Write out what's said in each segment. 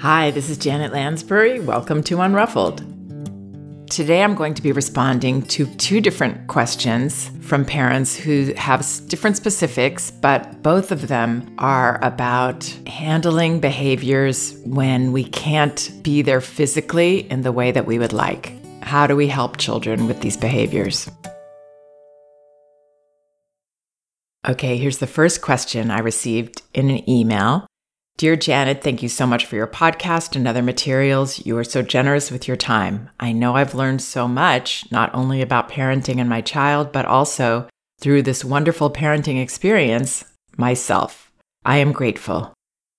Hi, this is Janet Lansbury. Welcome to Unruffled. Today I'm going to be responding to two different questions from parents who have different specifics, but both of them are about handling behaviors when we can't be there physically in the way that we would like. How do we help children with these behaviors? Okay, here's the first question I received in an email Dear Janet, thank you so much for your podcast and other materials. You are so generous with your time. I know I've learned so much, not only about parenting and my child, but also through this wonderful parenting experience myself. I am grateful.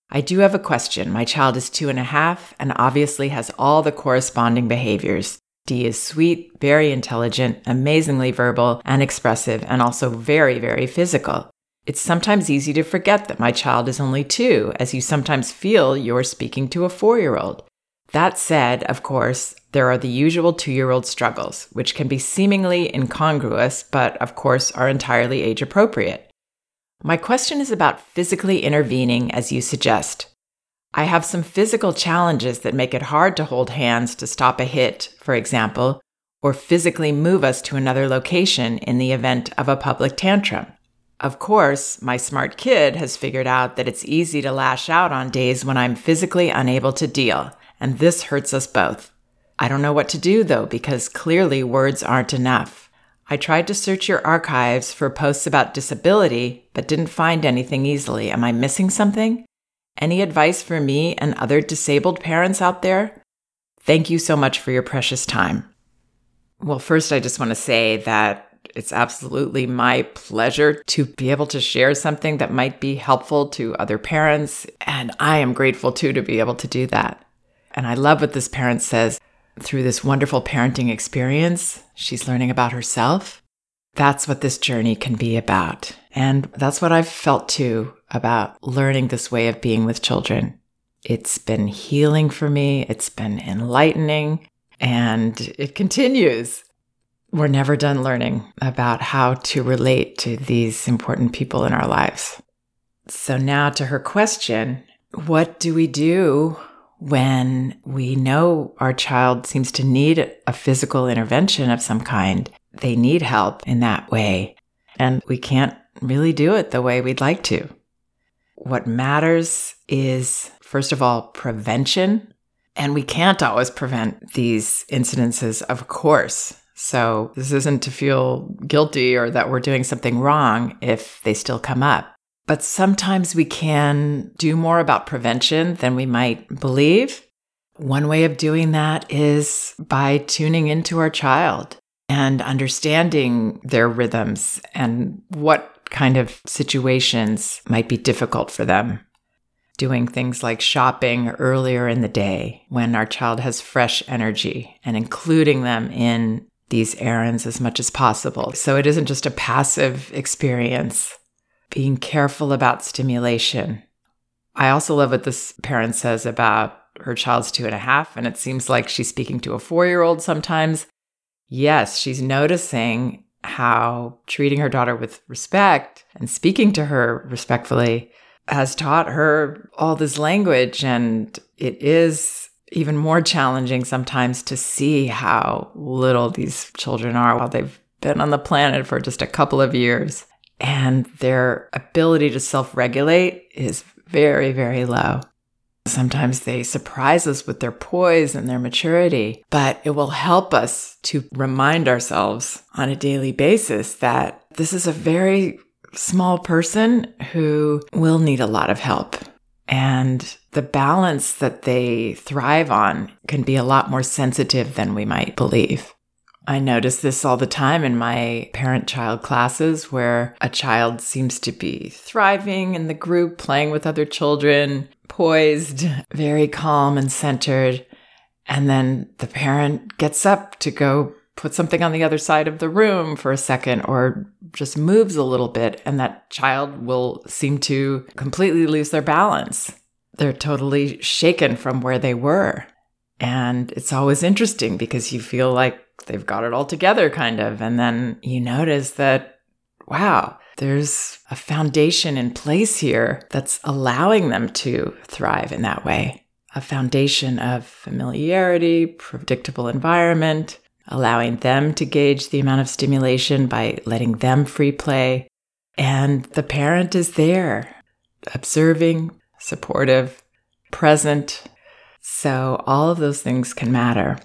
I do have a question. My child is two and a half and obviously has all the corresponding behaviors. D is sweet, very intelligent, amazingly verbal and expressive, and also very, very physical. It's sometimes easy to forget that my child is only two, as you sometimes feel you're speaking to a four year old. That said, of course, there are the usual two year old struggles, which can be seemingly incongruous, but of course are entirely age appropriate. My question is about physically intervening as you suggest. I have some physical challenges that make it hard to hold hands to stop a hit, for example, or physically move us to another location in the event of a public tantrum. Of course, my smart kid has figured out that it's easy to lash out on days when I'm physically unable to deal, and this hurts us both. I don't know what to do though, because clearly words aren't enough. I tried to search your archives for posts about disability, but didn't find anything easily. Am I missing something? Any advice for me and other disabled parents out there? Thank you so much for your precious time. Well, first, I just want to say that it's absolutely my pleasure to be able to share something that might be helpful to other parents. And I am grateful too to be able to do that. And I love what this parent says through this wonderful parenting experience. She's learning about herself. That's what this journey can be about. And that's what I've felt too about learning this way of being with children. It's been healing for me, it's been enlightening, and it continues we're never done learning about how to relate to these important people in our lives. So, now to her question what do we do when we know our child seems to need a physical intervention of some kind? They need help in that way, and we can't really do it the way we'd like to. What matters is, first of all, prevention. And we can't always prevent these incidences, of course. So this isn't to feel guilty or that we're doing something wrong if they still come up. But sometimes we can do more about prevention than we might believe. One way of doing that is by tuning into our child and understanding their rhythms and what kind of situations might be difficult for them. Doing things like shopping earlier in the day when our child has fresh energy and including them in these errands as much as possible. So it isn't just a passive experience. Being careful about stimulation. I also love what this parent says about her child's two and a half, and it seems like she's speaking to a four year old sometimes. Yes, she's noticing how treating her daughter with respect and speaking to her respectfully has taught her all this language, and it is even more challenging sometimes to see how little these children are while they've been on the planet for just a couple of years. And their ability to self regulate is very, very low. Sometimes they surprise us with their poise and their maturity, but it will help us to remind ourselves on a daily basis that this is a very small person who will need a lot of help. And the balance that they thrive on can be a lot more sensitive than we might believe. I notice this all the time in my parent child classes where a child seems to be thriving in the group, playing with other children, poised, very calm and centered. And then the parent gets up to go put something on the other side of the room for a second or just moves a little bit, and that child will seem to completely lose their balance. They're totally shaken from where they were. And it's always interesting because you feel like they've got it all together, kind of. And then you notice that, wow, there's a foundation in place here that's allowing them to thrive in that way. a foundation of familiarity, predictable environment, allowing them to gauge the amount of stimulation by letting them free play. And the parent is there, observing, supportive, present. So all of those things can matter.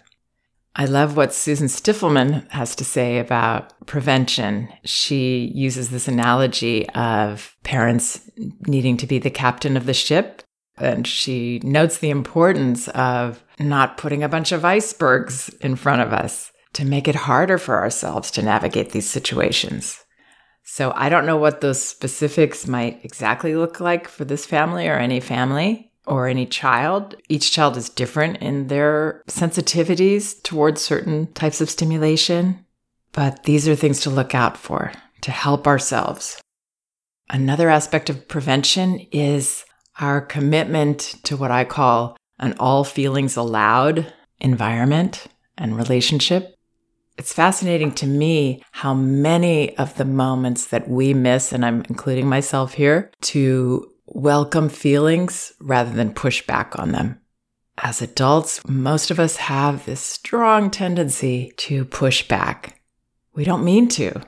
I love what Susan Stiffelman has to say about prevention. She uses this analogy of parents needing to be the captain of the ship. And she notes the importance of not putting a bunch of icebergs in front of us to make it harder for ourselves to navigate these situations. So I don't know what those specifics might exactly look like for this family or any family or any child. Each child is different in their sensitivities towards certain types of stimulation, but these are things to look out for to help ourselves. Another aspect of prevention is our commitment to what I call an all feelings allowed environment and relationship. It's fascinating to me how many of the moments that we miss, and I'm including myself here, to welcome feelings rather than push back on them. As adults, most of us have this strong tendency to push back. We don't mean to,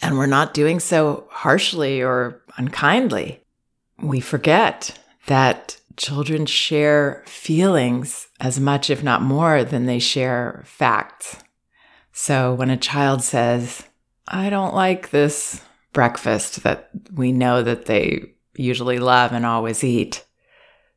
and we're not doing so harshly or unkindly. We forget that children share feelings as much, if not more, than they share facts. So when a child says, I don't like this breakfast that we know that they usually love and always eat.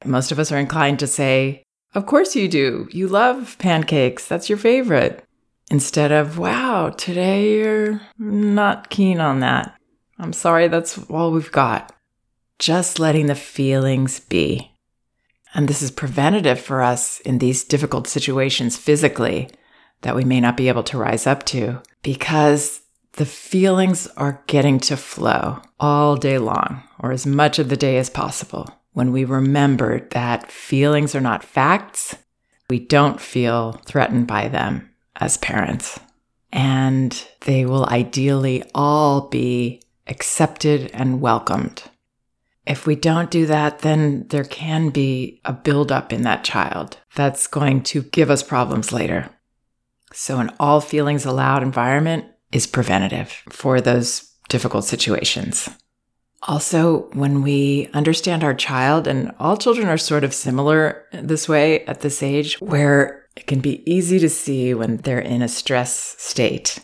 Most of us are inclined to say, Of course you do. You love pancakes. That's your favorite. Instead of, Wow, today you're not keen on that. I'm sorry, that's all we've got. Just letting the feelings be. And this is preventative for us in these difficult situations physically that we may not be able to rise up to because the feelings are getting to flow all day long, or as much of the day as possible. When we remember that feelings are not facts, we don't feel threatened by them as parents. And they will ideally all be accepted and welcomed. If we don't do that, then there can be a buildup in that child that's going to give us problems later. So, an all feelings allowed environment is preventative for those difficult situations. Also, when we understand our child, and all children are sort of similar this way at this age, where it can be easy to see when they're in a stress state,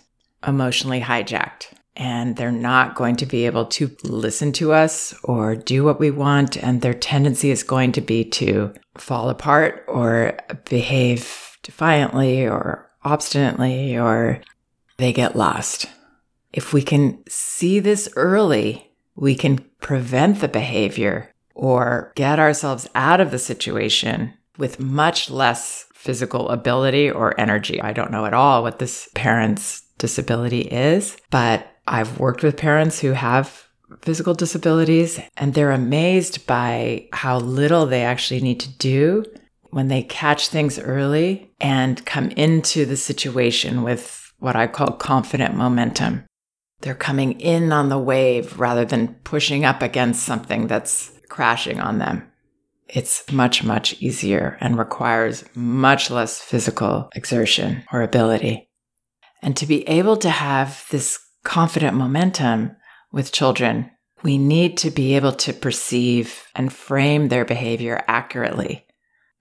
emotionally hijacked, and they're not going to be able to listen to us or do what we want. And their tendency is going to be to fall apart or behave defiantly or obstinately or they get lost. If we can see this early, we can prevent the behavior or get ourselves out of the situation with much less physical ability or energy. I don't know at all what this parent's disability is, but I've worked with parents who have physical disabilities and they're amazed by how little they actually need to do when they catch things early and come into the situation with what I call confident momentum. They're coming in on the wave rather than pushing up against something that's crashing on them. It's much, much easier and requires much less physical exertion or ability. And to be able to have this confident momentum with children, we need to be able to perceive and frame their behavior accurately.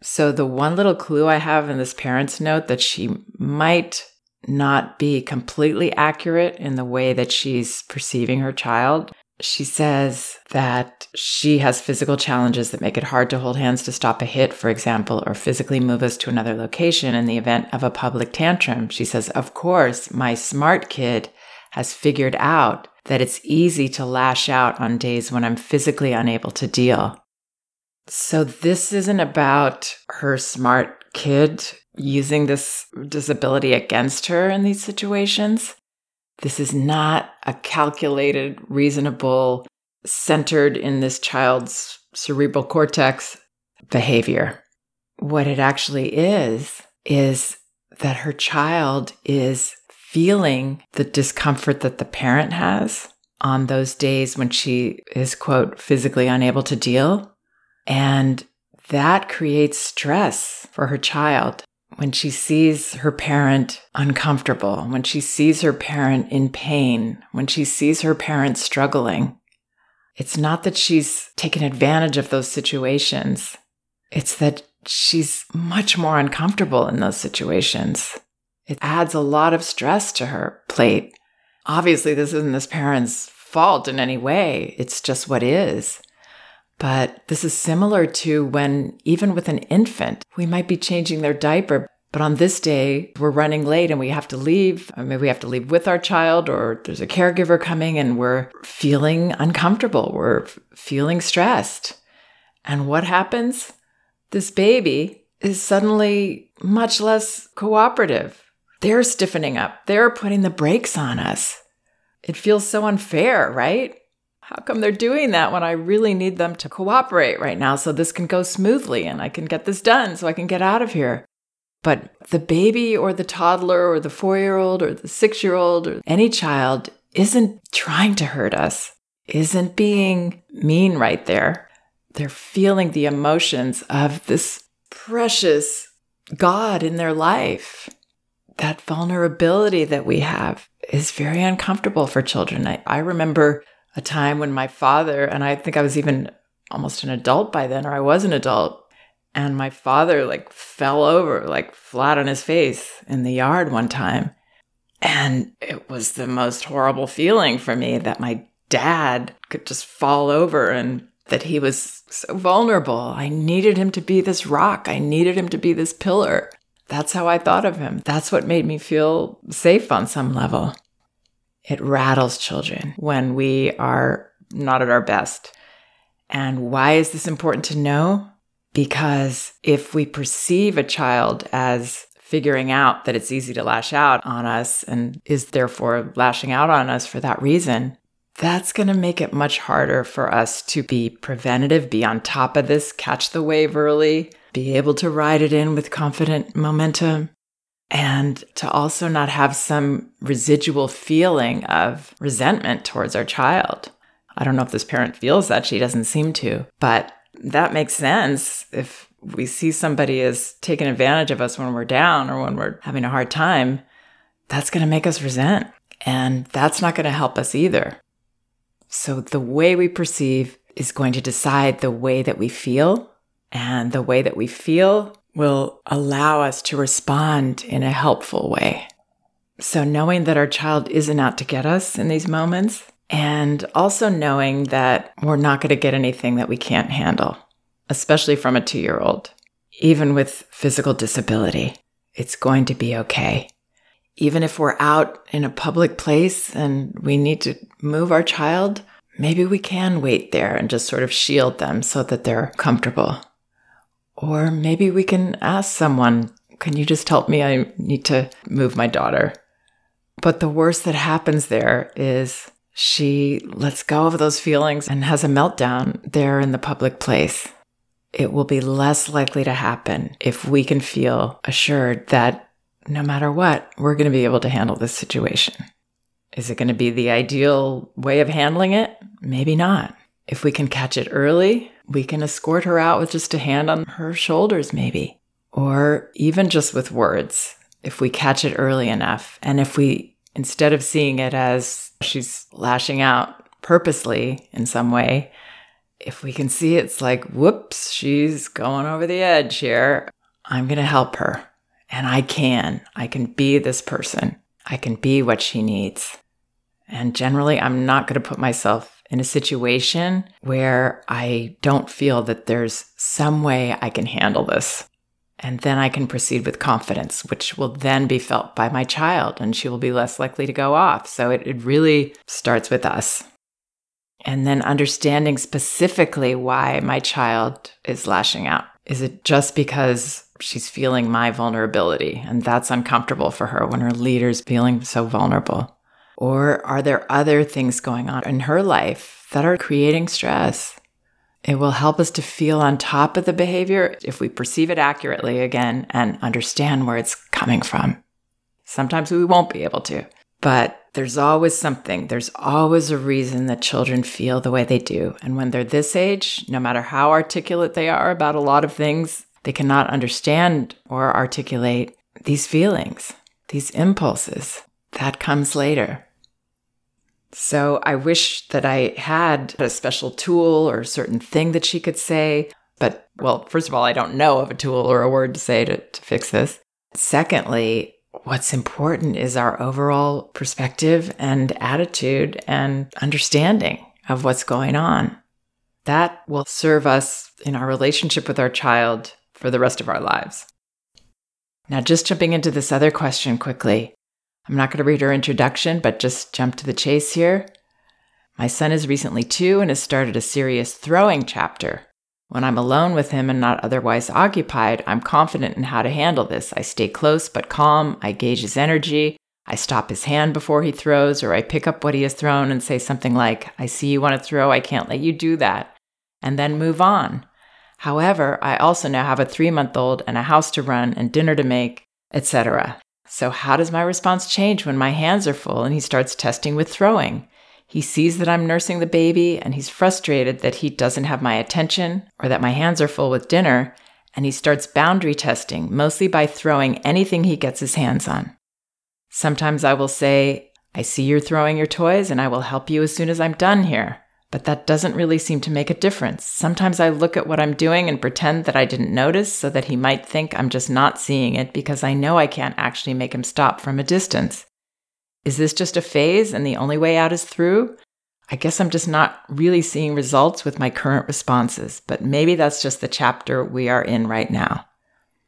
So, the one little clue I have in this parent's note that she might not be completely accurate in the way that she's perceiving her child. She says that she has physical challenges that make it hard to hold hands to stop a hit, for example, or physically move us to another location in the event of a public tantrum. She says, Of course, my smart kid has figured out that it's easy to lash out on days when I'm physically unable to deal. So, this isn't about her smart kid using this disability against her in these situations. This is not a calculated, reasonable, centered in this child's cerebral cortex behavior. What it actually is, is that her child is feeling the discomfort that the parent has on those days when she is, quote, physically unable to deal. And that creates stress for her child when she sees her parent uncomfortable, when she sees her parent in pain, when she sees her parent struggling. It's not that she's taken advantage of those situations. It's that she's much more uncomfortable in those situations. It adds a lot of stress to her plate. Obviously, this isn't this parent's fault in any way. It's just what is. But this is similar to when, even with an infant, we might be changing their diaper. But on this day, we're running late and we have to leave. I mean, we have to leave with our child, or there's a caregiver coming and we're feeling uncomfortable. We're feeling stressed. And what happens? This baby is suddenly much less cooperative. They're stiffening up, they're putting the brakes on us. It feels so unfair, right? How come they're doing that when I really need them to cooperate right now so this can go smoothly and I can get this done so I can get out of here? But the baby or the toddler or the four year old or the six year old or any child isn't trying to hurt us, isn't being mean right there. They're feeling the emotions of this precious God in their life. That vulnerability that we have is very uncomfortable for children. I, I remember a time when my father, and I think I was even almost an adult by then, or I was an adult, and my father like fell over, like flat on his face in the yard one time. And it was the most horrible feeling for me that my dad could just fall over and that he was so vulnerable. I needed him to be this rock. I needed him to be this pillar. That's how I thought of him. That's what made me feel safe on some level. It rattles children when we are not at our best. And why is this important to know? Because if we perceive a child as figuring out that it's easy to lash out on us and is therefore lashing out on us for that reason, that's going to make it much harder for us to be preventative, be on top of this, catch the wave early, be able to ride it in with confident momentum and to also not have some residual feeling of resentment towards our child. I don't know if this parent feels that, she doesn't seem to, but that makes sense if we see somebody as taking advantage of us when we're down or when we're having a hard time, that's going to make us resent. And that's not going to help us either. So the way we perceive is going to decide the way that we feel. And the way that we feel will allow us to respond in a helpful way. So, knowing that our child isn't out to get us in these moments, and also knowing that we're not going to get anything that we can't handle, especially from a two year old, even with physical disability, it's going to be okay. Even if we're out in a public place and we need to move our child, maybe we can wait there and just sort of shield them so that they're comfortable. Or maybe we can ask someone, can you just help me? I need to move my daughter. But the worst that happens there is she lets go of those feelings and has a meltdown there in the public place. It will be less likely to happen if we can feel assured that no matter what, we're going to be able to handle this situation. Is it going to be the ideal way of handling it? Maybe not. If we can catch it early, we can escort her out with just a hand on her shoulders, maybe, or even just with words if we catch it early enough. And if we, instead of seeing it as she's lashing out purposely in some way, if we can see it's like, whoops, she's going over the edge here, I'm going to help her. And I can. I can be this person. I can be what she needs. And generally, I'm not going to put myself in a situation where I don't feel that there's some way I can handle this. And then I can proceed with confidence, which will then be felt by my child and she will be less likely to go off. So it, it really starts with us. And then understanding specifically why my child is lashing out. Is it just because she's feeling my vulnerability and that's uncomfortable for her when her leader's feeling so vulnerable? Or are there other things going on in her life that are creating stress? It will help us to feel on top of the behavior if we perceive it accurately again and understand where it's coming from. Sometimes we won't be able to, but there's always something, there's always a reason that children feel the way they do. And when they're this age, no matter how articulate they are about a lot of things, they cannot understand or articulate these feelings, these impulses. That comes later. So I wish that I had a special tool or a certain thing that she could say. But, well, first of all, I don't know of a tool or a word to say to, to fix this. Secondly, what's important is our overall perspective and attitude and understanding of what's going on. That will serve us in our relationship with our child for the rest of our lives. Now, just jumping into this other question quickly. I'm not going to read her introduction, but just jump to the chase here. My son is recently two and has started a serious throwing chapter. When I'm alone with him and not otherwise occupied, I'm confident in how to handle this. I stay close but calm. I gauge his energy. I stop his hand before he throws, or I pick up what he has thrown and say something like, I see you want to throw. I can't let you do that. And then move on. However, I also now have a three month old and a house to run and dinner to make, etc. So, how does my response change when my hands are full and he starts testing with throwing? He sees that I'm nursing the baby and he's frustrated that he doesn't have my attention or that my hands are full with dinner, and he starts boundary testing, mostly by throwing anything he gets his hands on. Sometimes I will say, I see you're throwing your toys and I will help you as soon as I'm done here. But that doesn't really seem to make a difference. Sometimes I look at what I'm doing and pretend that I didn't notice so that he might think I'm just not seeing it because I know I can't actually make him stop from a distance. Is this just a phase and the only way out is through? I guess I'm just not really seeing results with my current responses, but maybe that's just the chapter we are in right now.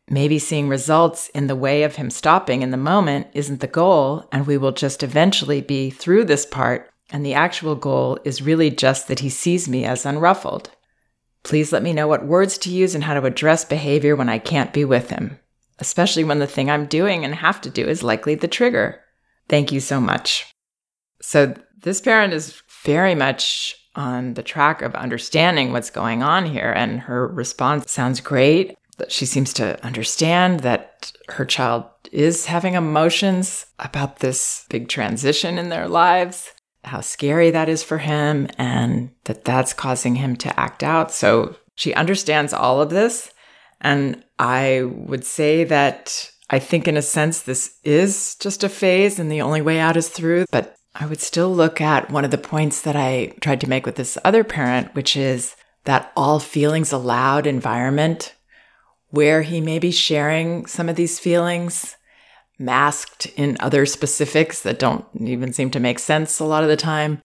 Maybe seeing results in the way of him stopping in the moment isn't the goal, and we will just eventually be through this part and the actual goal is really just that he sees me as unruffled. Please let me know what words to use and how to address behavior when I can't be with him, especially when the thing I'm doing and have to do is likely the trigger. Thank you so much. So, this parent is very much on the track of understanding what's going on here, and her response sounds great. She seems to understand that her child is having emotions about this big transition in their lives how scary that is for him and that that's causing him to act out. So she understands all of this. And I would say that I think, in a sense, this is just a phase and the only way out is through. But I would still look at one of the points that I tried to make with this other parent, which is that all feelings allowed environment where he may be sharing some of these feelings masked in other specifics that don't even seem to make sense a lot of the time,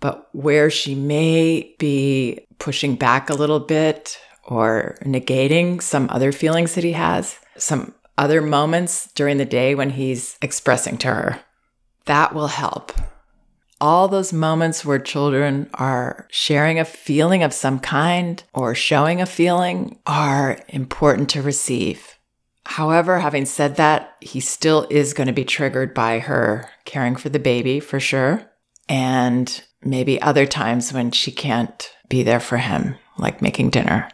but where she may be pushing back a little bit or negating some other feelings that he has, some other moments during the day when he's expressing to her. That will help. All those moments where children are sharing a feeling of some kind or showing a feeling are important to receive. However, having said that, he still is going to be triggered by her caring for the baby for sure. And maybe other times when she can't be there for him, like making dinner.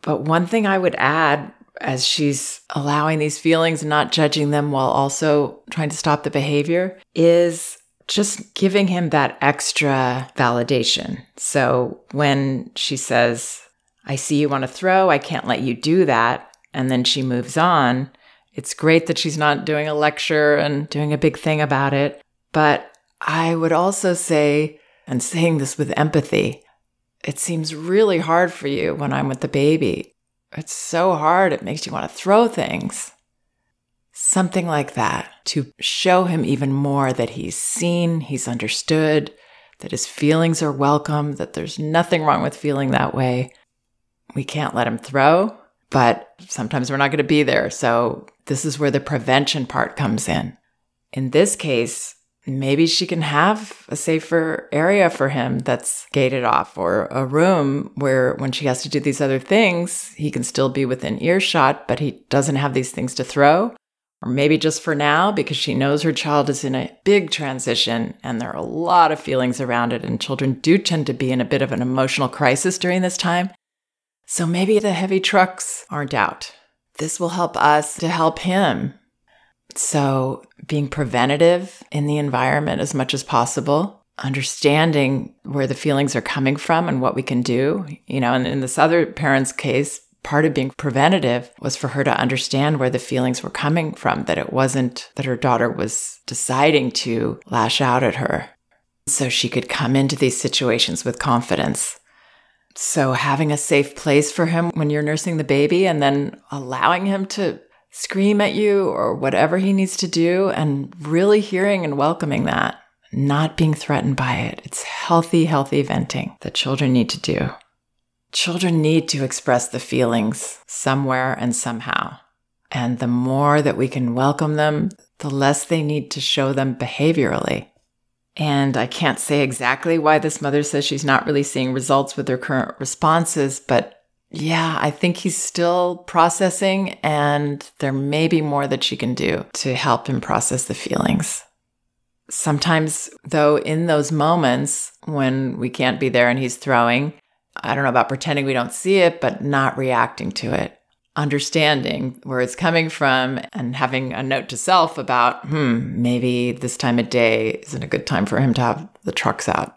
But one thing I would add as she's allowing these feelings and not judging them while also trying to stop the behavior is just giving him that extra validation. So when she says, I see you want to throw, I can't let you do that and then she moves on. It's great that she's not doing a lecture and doing a big thing about it. But I would also say, and saying this with empathy, it seems really hard for you when I'm with the baby. It's so hard, it makes you want to throw things. Something like that to show him even more that he's seen, he's understood, that his feelings are welcome, that there's nothing wrong with feeling that way. We can't let him throw, but sometimes we're not going to be there. So this is where the prevention part comes in. In this case, maybe she can have a safer area for him that's gated off or a room where when she has to do these other things, he can still be within earshot, but he doesn't have these things to throw. Or maybe just for now, because she knows her child is in a big transition and there are a lot of feelings around it, and children do tend to be in a bit of an emotional crisis during this time. So maybe the heavy trucks aren't out. This will help us to help him. So, being preventative in the environment as much as possible, understanding where the feelings are coming from and what we can do. You know, and in this other parent's case, part of being preventative was for her to understand where the feelings were coming from, that it wasn't that her daughter was deciding to lash out at her. So she could come into these situations with confidence. So having a safe place for him when you're nursing the baby and then allowing him to scream at you or whatever he needs to do and really hearing and welcoming that, not being threatened by it. It's healthy, healthy venting that children need to do. Children need to express the feelings somewhere and somehow. And the more that we can welcome them, the less they need to show them behaviorally. And I can't say exactly why this mother says she's not really seeing results with her current responses, but yeah, I think he's still processing, and there may be more that she can do to help him process the feelings. Sometimes, though, in those moments when we can't be there and he's throwing, I don't know about pretending we don't see it, but not reacting to it, understanding where it's coming from, and having a note to self about, hmm, maybe this time of day isn't a good time for him to have the trucks out.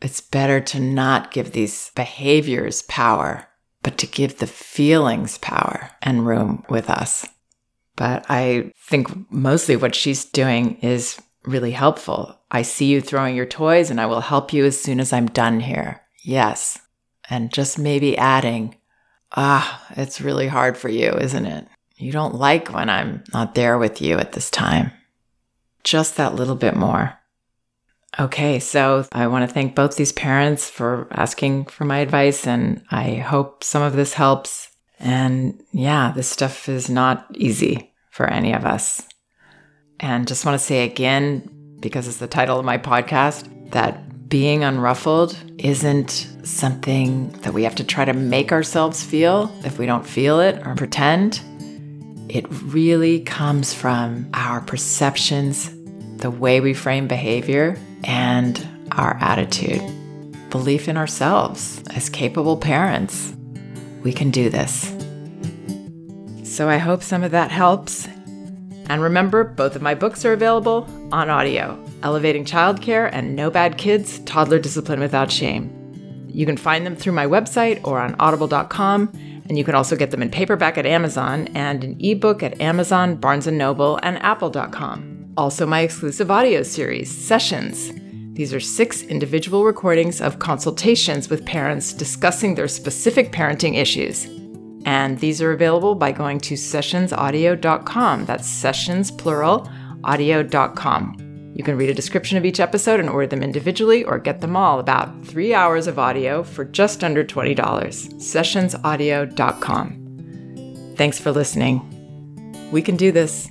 It's better to not give these behaviors power but to give the feelings power and room with us. But I think mostly what she's doing is really helpful. I see you throwing your toys and I will help you as soon as I'm done here. Yes. And just maybe adding, ah, it's really hard for you, isn't it? You don't like when I'm not there with you at this time. Just that little bit more. Okay, so I want to thank both these parents for asking for my advice, and I hope some of this helps. And yeah, this stuff is not easy for any of us. And just want to say again, because it's the title of my podcast, that being unruffled isn't something that we have to try to make ourselves feel if we don't feel it or pretend. It really comes from our perceptions, the way we frame behavior, and our attitude. Belief in ourselves as capable parents. We can do this. So I hope some of that helps. And remember, both of my books are available on audio Elevating Childcare and No Bad Kids Toddler Discipline Without Shame. You can find them through my website or on audible.com, and you can also get them in paperback at Amazon and an ebook at Amazon, Barnes & Noble, and apple.com. Also, my exclusive audio series, Sessions. These are six individual recordings of consultations with parents discussing their specific parenting issues. And these are available by going to sessionsaudio.com. That's sessions, plural, audio.com. You can read a description of each episode and order them individually or get them all, about three hours of audio for just under $20. Sessionsaudio.com. Thanks for listening. We can do this.